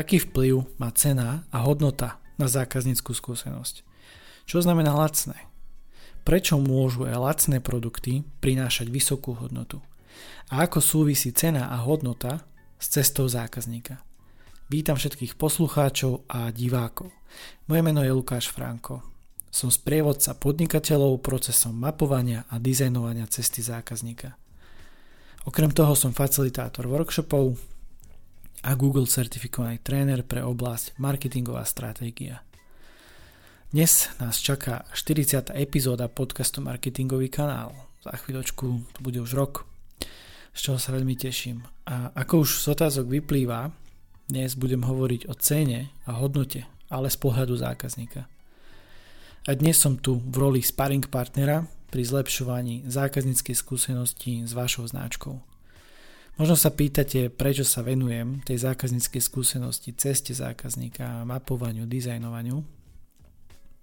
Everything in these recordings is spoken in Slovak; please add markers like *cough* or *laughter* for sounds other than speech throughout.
Aký vplyv má cena a hodnota na zákazníckú skúsenosť? Čo znamená lacné? Prečo môžu aj lacné produkty prinášať vysokú hodnotu? A ako súvisí cena a hodnota s cestou zákazníka? Vítam všetkých poslucháčov a divákov. Moje meno je Lukáš Franko. Som sprievodca podnikateľov procesom mapovania a dizajnovania cesty zákazníka. Okrem toho som facilitátor workshopov a Google certifikovaný tréner pre oblasť marketingová stratégia. Dnes nás čaká 40. epizóda podcastu Marketingový kanál. Za chvíľočku to bude už rok, z čoho sa veľmi teším. A ako už z otázok vyplýva, dnes budem hovoriť o cene a hodnote, ale z pohľadu zákazníka. A dnes som tu v roli sparring partnera pri zlepšovaní zákazníckej skúsenosti s vašou značkou. Možno sa pýtate, prečo sa venujem tej zákazníckej skúsenosti, ceste zákazníka, mapovaniu, dizajnovaniu.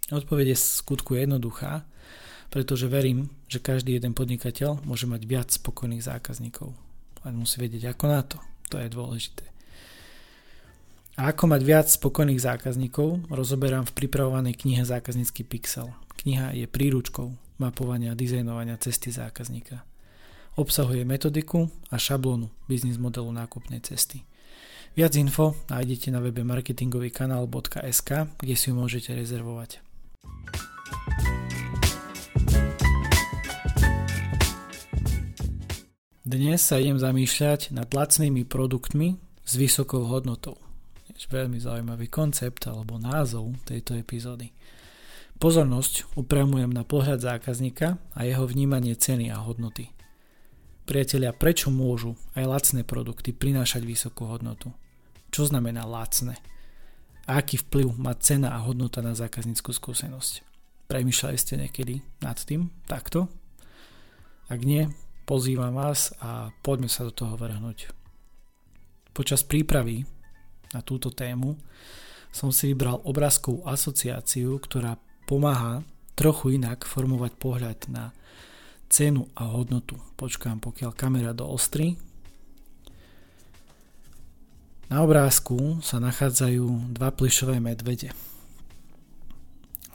Odpoveď je skutku jednoduchá, pretože verím, že každý jeden podnikateľ môže mať viac spokojných zákazníkov. Len musí vedieť ako na to. To je dôležité. A ako mať viac spokojných zákazníkov, rozoberám v pripravovanej knihe Zákaznícky pixel. Kniha je príručkou mapovania a dizajnovania cesty zákazníka. Obsahuje metodiku a šablónu biznis modelu nákupnej cesty. Viac info nájdete na webe marketingovýkanál.sk, kde si ju môžete rezervovať. Dnes sa idem zamýšľať nad lacnými produktmi s vysokou hodnotou. Je veľmi zaujímavý koncept alebo názov tejto epizódy. Pozornosť upramujem na pohľad zákazníka a jeho vnímanie ceny a hodnoty. Priatelia, prečo môžu aj lacné produkty prinášať vysokú hodnotu? Čo znamená lacné? A aký vplyv má cena a hodnota na zákazníckú skúsenosť? Premýšľali ste niekedy nad tým takto? Ak nie, pozývam vás a poďme sa do toho vrhnúť. Počas prípravy na túto tému som si vybral obrázkovú asociáciu, ktorá pomáha trochu inak formovať pohľad na cenu a hodnotu. Počkám, pokiaľ kamera doostri. Na obrázku sa nachádzajú dva plišové medvede.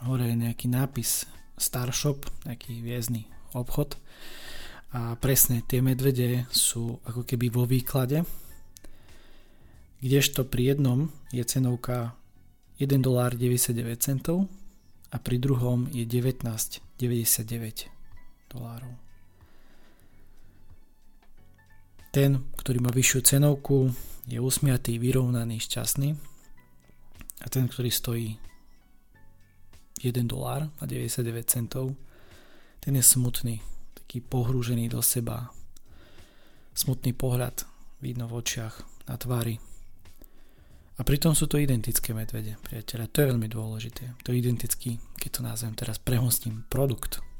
Hore je nejaký nápis Starshop, nejaký viezný obchod. A presne tie medvede sú ako keby vo výklade. Kdežto pri jednom je cenovka 1,99 $, a pri druhom je 19,99 dolárov. Ten, ktorý má vyššiu cenovku, je usmiatý, vyrovnaný, šťastný a ten, ktorý stojí 1 dolár a 99 centov, ten je smutný, taký pohrúžený do seba. Smutný pohľad vidno v očiach, na tvári. A pritom sú to identické medvede, priateľe. To je veľmi dôležité. To je identický, keď to nazvem teraz, prehostím produkt.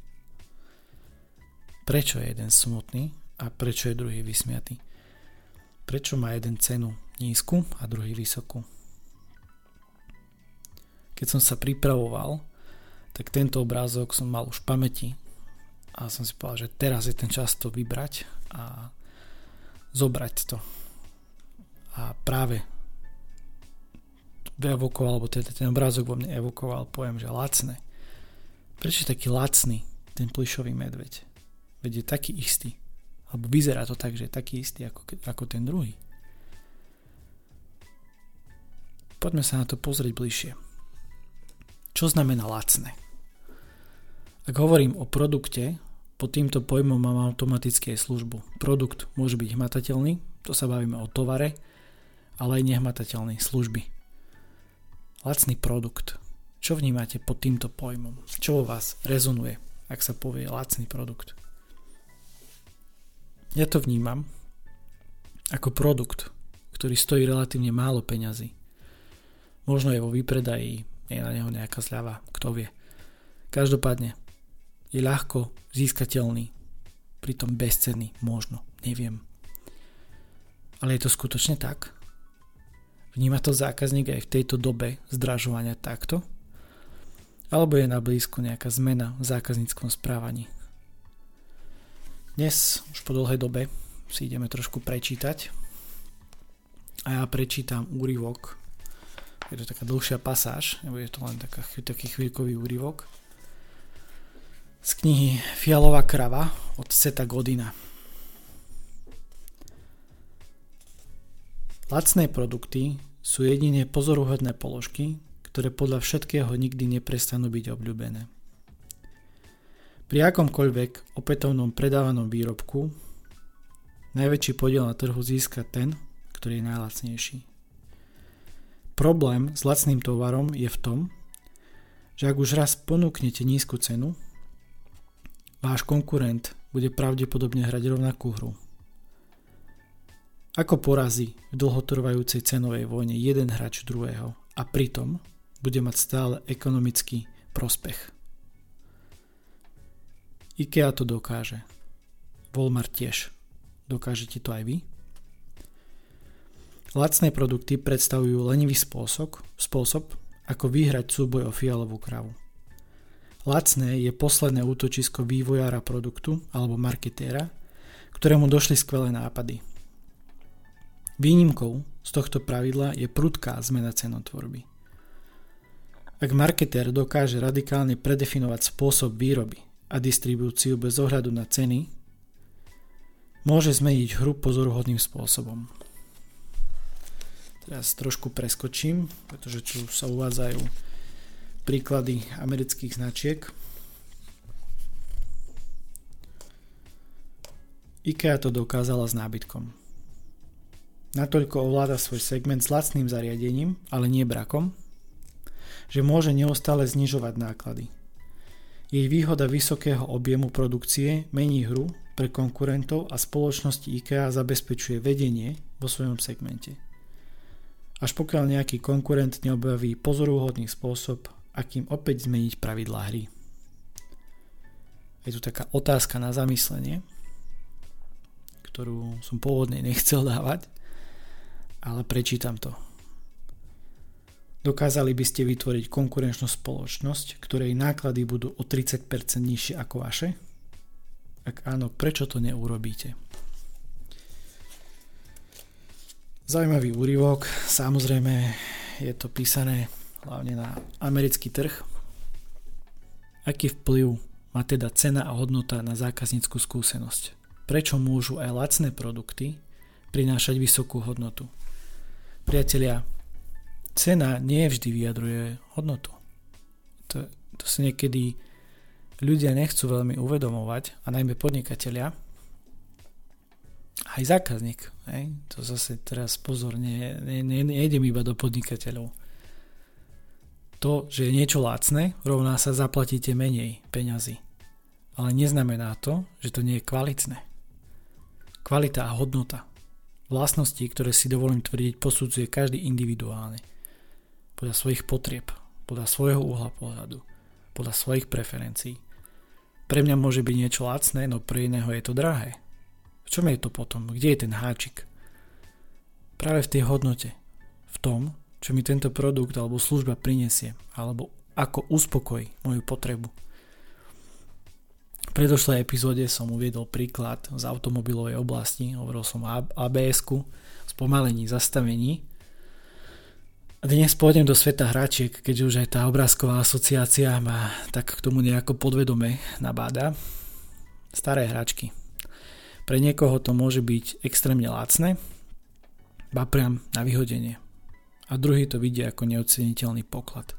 Prečo je jeden smutný a prečo je druhý vysmiatý? Prečo má jeden cenu nízku a druhý vysokú? Keď som sa pripravoval, tak tento obrázok som mal už v pamäti a som si povedal, že teraz je ten čas to vybrať a zobrať to. A práve evokoval, alebo teda ten obrázok vo mne evokoval pojem, že lacné. Prečo je taký lacný ten plišový medveď? Veď je taký istý. Alebo vyzerá to tak, že je taký istý ako, ako ten druhý. Poďme sa na to pozrieť bližšie. Čo znamená lacné? Ak hovorím o produkte, pod týmto pojmom mám automaticky aj službu. Produkt môže byť hmatateľný, to sa bavíme o tovare, ale aj nehmatateľný služby lacný produkt. Čo vnímate pod týmto pojmom? Čo vo vás rezonuje, ak sa povie lacný produkt? Ja to vnímam ako produkt, ktorý stojí relatívne málo peňazí. Možno je vo výpredaji, je na neho nejaká zľava, kto vie. Každopádne je ľahko získateľný, pritom bezcenný, možno, neviem. Ale je to skutočne tak? Vníma to zákazník aj v tejto dobe zdražovania takto? Alebo je na blízku nejaká zmena v zákazníckom správaní? Dnes, už po dlhej dobe, si ideme trošku prečítať a ja prečítam úryvok je to taká dlhšia pasáž, nebo je to len taká, taký chvíľkový úryvok z knihy Fialová krava od Seta Godina. Lacné produkty sú jedine pozoruhodné položky, ktoré podľa všetkého nikdy neprestanú byť obľúbené. Pri akomkoľvek opätovnom predávanom výrobku najväčší podiel na trhu získa ten, ktorý je najlacnejší. Problém s lacným tovarom je v tom, že ak už raz ponúknete nízku cenu, váš konkurent bude pravdepodobne hrať rovnakú hru. Ako porazí v dlhotrvajúcej cenovej vojne jeden hráč druhého a pritom bude mať stále ekonomický prospech. IKEA to dokáže. Walmart tiež. Dokážete to aj vy? Lacné produkty predstavujú lenivý spôsob, spôsob ako vyhrať súboj o fialovú kravu. Lacné je posledné útočisko vývojára produktu alebo marketéra, ktorému došli skvelé nápady – Výnimkou z tohto pravidla je prudká zmena cenotvorby. Ak marketér dokáže radikálne predefinovať spôsob výroby a distribúciu bez ohľadu na ceny, môže zmeniť hru pozoruhodným spôsobom. Teraz trošku preskočím, pretože tu sa uvádzajú príklady amerických značiek. IKEA to dokázala s nábytkom. Natoľko ovláda svoj segment s lacným zariadením, ale nie brakom, že môže neustále znižovať náklady. Jej výhoda vysokého objemu produkcie mení hru pre konkurentov a spoločnosti IKEA zabezpečuje vedenie vo svojom segmente. Až pokiaľ nejaký konkurent neobjaví pozorúhodný spôsob, akým opäť zmeniť pravidlá hry. Je tu taká otázka na zamyslenie, ktorú som pôvodne nechcel dávať, ale prečítam to. Dokázali by ste vytvoriť konkurenčnú spoločnosť, ktorej náklady budú o 30% nižšie ako vaše? Ak áno, prečo to neurobíte? Zaujímavý úryvok, samozrejme je to písané hlavne na americký trh. Aký vplyv má teda cena a hodnota na zákazníckú skúsenosť? Prečo môžu aj lacné produkty prinášať vysokú hodnotu? Priatelia, cena nie vždy vyjadruje hodnotu. To, to si niekedy ľudia nechcú veľmi uvedomovať, a najmä podnikatelia, aj zákazník. Hej? To zase teraz pozor, ne, ne, ne, nejdem iba do podnikateľov. To, že je niečo lacné, rovná sa zaplatíte menej peňazí. Ale neznamená to, že to nie je kvalitné. Kvalita a hodnota Vlastnosti, ktoré si dovolím tvrdiť, posudzuje každý individuálne. Podľa svojich potrieb, podľa svojho uhla pohľadu, podľa svojich preferencií. Pre mňa môže byť niečo lacné, no pre iného je to drahé. V čom je to potom? Kde je ten háčik? Práve v tej hodnote. V tom, čo mi tento produkt alebo služba prinesie, alebo ako uspokojí moju potrebu. V predošlej epizóde som uviedol príklad z automobilovej oblasti, hovoril som o ABS-ku, spomalení, zastavení. Dnes pôjdem do sveta hračiek, keďže už aj tá obrázková asociácia ma tak k tomu nejako podvedome nabáda. Staré hračky. Pre niekoho to môže byť extrémne lacné, ba priam na vyhodenie. A druhý to vidí ako neoceniteľný poklad.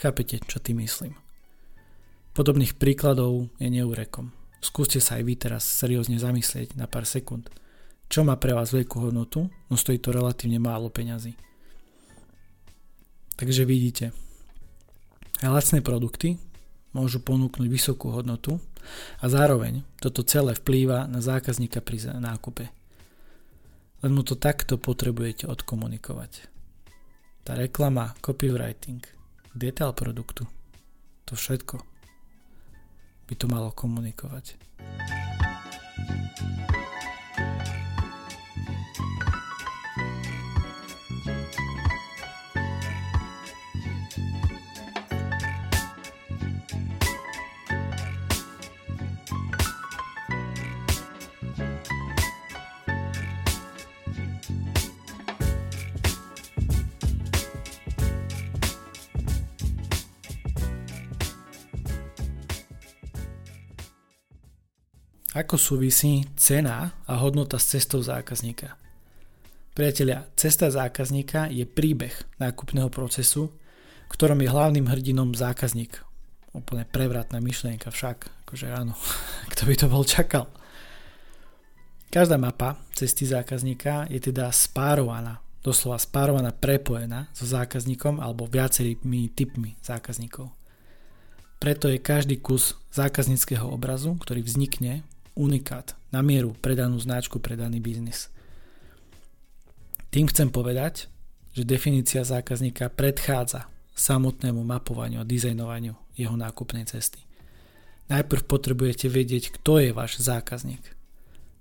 Chápete, čo tým myslím? Podobných príkladov je neurekom. Skúste sa aj vy teraz seriózne zamyslieť na pár sekúnd. Čo má pre vás veľkú hodnotu, no stojí to relatívne málo peňazí. Takže vidíte, lacné produkty môžu ponúknuť vysokú hodnotu a zároveň toto celé vplýva na zákazníka pri nákupe. Len mu to takto potrebujete odkomunikovať. Tá reklama, copywriting, detail produktu, to všetko by to malo komunikovať. Ako súvisí cena a hodnota s cestou zákazníka? Priatelia, cesta zákazníka je príbeh nákupného procesu, ktorom je hlavným hrdinom zákazník. Úplne prevratná myšlienka však, akože áno, *laughs* kto by to bol čakal. Každá mapa cesty zákazníka je teda spárovaná, doslova spárovaná, prepojená so zákazníkom alebo viacerými typmi zákazníkov. Preto je každý kus zákazníckého obrazu, ktorý vznikne, unikát na mieru predanú značku pre daný biznis. Tým chcem povedať, že definícia zákazníka predchádza samotnému mapovaniu a dizajnovaniu jeho nákupnej cesty. Najprv potrebujete vedieť, kto je váš zákazník,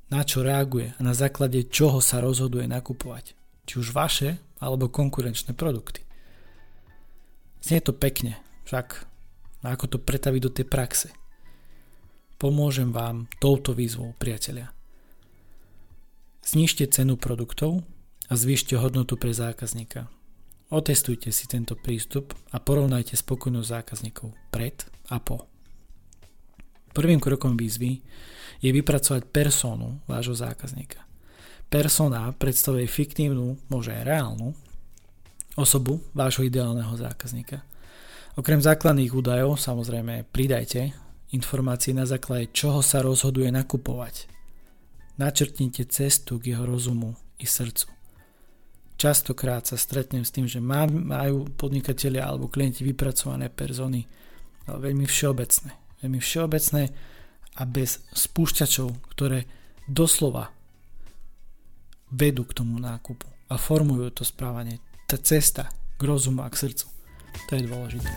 na čo reaguje a na základe čoho sa rozhoduje nakupovať, či už vaše alebo konkurenčné produkty. Znie to pekne, však ako to pretaviť do tej praxe. Pomôžem vám touto výzvou, priatelia. Znižte cenu produktov a zvýšte hodnotu pre zákazníka. Otestujte si tento prístup a porovnajte spokojnosť zákazníkov pred a po. Prvým krokom výzvy je vypracovať personu vášho zákazníka. Persona predstavuje fiktívnu, môže aj reálnu, osobu vášho ideálneho zákazníka. Okrem základných údajov samozrejme pridajte informácie na základe čoho sa rozhoduje nakupovať. Načrtnite cestu k jeho rozumu i srdcu. Častokrát sa stretnem s tým, že majú podnikatelia alebo klienti vypracované persony ale veľmi všeobecné. Veľmi všeobecné a bez spúšťačov, ktoré doslova vedú k tomu nákupu a formujú to správanie. Tá cesta k rozumu a k srdcu. To je dôležité.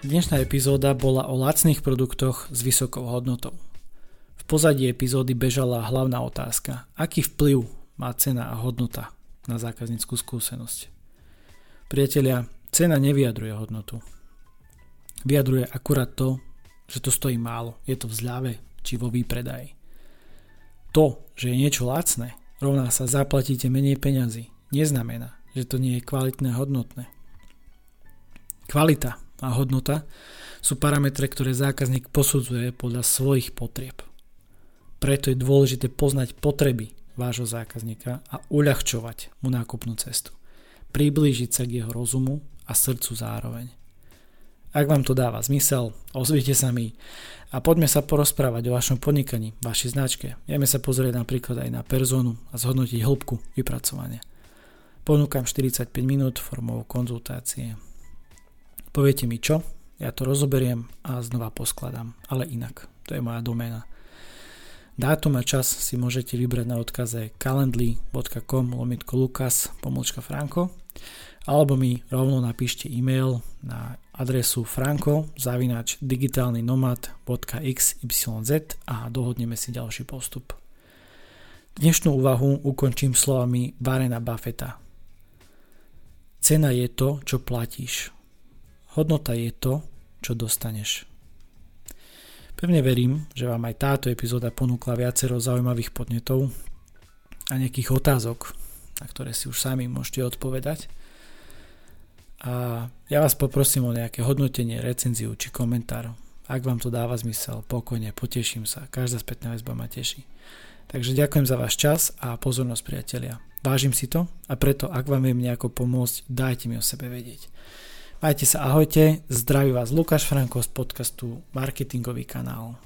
Dnešná epizóda bola o lacných produktoch s vysokou hodnotou. V pozadí epizódy bežala hlavná otázka. Aký vplyv má cena a hodnota na zákazníckú skúsenosť. Priatelia, cena nevyjadruje hodnotu. Vyjadruje akurát to, že to stojí málo. Je to v zľave či vo výpredaji. To, že je niečo lacné, rovná sa zaplatíte menej peňazí, neznamená, že to nie je kvalitné hodnotné. Kvalita a hodnota sú parametre, ktoré zákazník posudzuje podľa svojich potrieb. Preto je dôležité poznať potreby vášho zákazníka a uľahčovať mu nákupnú cestu. Priblížiť sa k jeho rozumu a srdcu zároveň. Ak vám to dáva zmysel, ozvite sa mi a poďme sa porozprávať o vašom podnikaní, vašej značke. Vieme sa pozrieť napríklad aj na personu a zhodnotiť hĺbku vypracovania. Ponúkam 45 minút formou konzultácie. Poviete mi čo, ja to rozoberiem a znova poskladám, ale inak. To je moja doména. Dátum a čas si môžete vybrať na odkaze calendly.com lomitko lukas pomlčka franko alebo mi rovno napíšte e-mail na adresu franko zavinač digitálny nomad.xyz a dohodneme si ďalší postup. Dnešnú úvahu ukončím slovami Varena Buffetta. Cena je to, čo platíš. Hodnota je to, čo dostaneš. Pevne verím, že vám aj táto epizóda ponúkla viacero zaujímavých podnetov a nejakých otázok, na ktoré si už sami môžete odpovedať. A ja vás poprosím o nejaké hodnotenie, recenziu či komentár. Ak vám to dáva zmysel, pokojne, poteším sa. Každá spätná väzba ma teší. Takže ďakujem za váš čas a pozornosť priatelia. Vážim si to a preto, ak vám viem nejako pomôcť, dajte mi o sebe vedieť. Majte sa ahojte, zdraví vás Lukáš Franko z podcastu Marketingový kanál.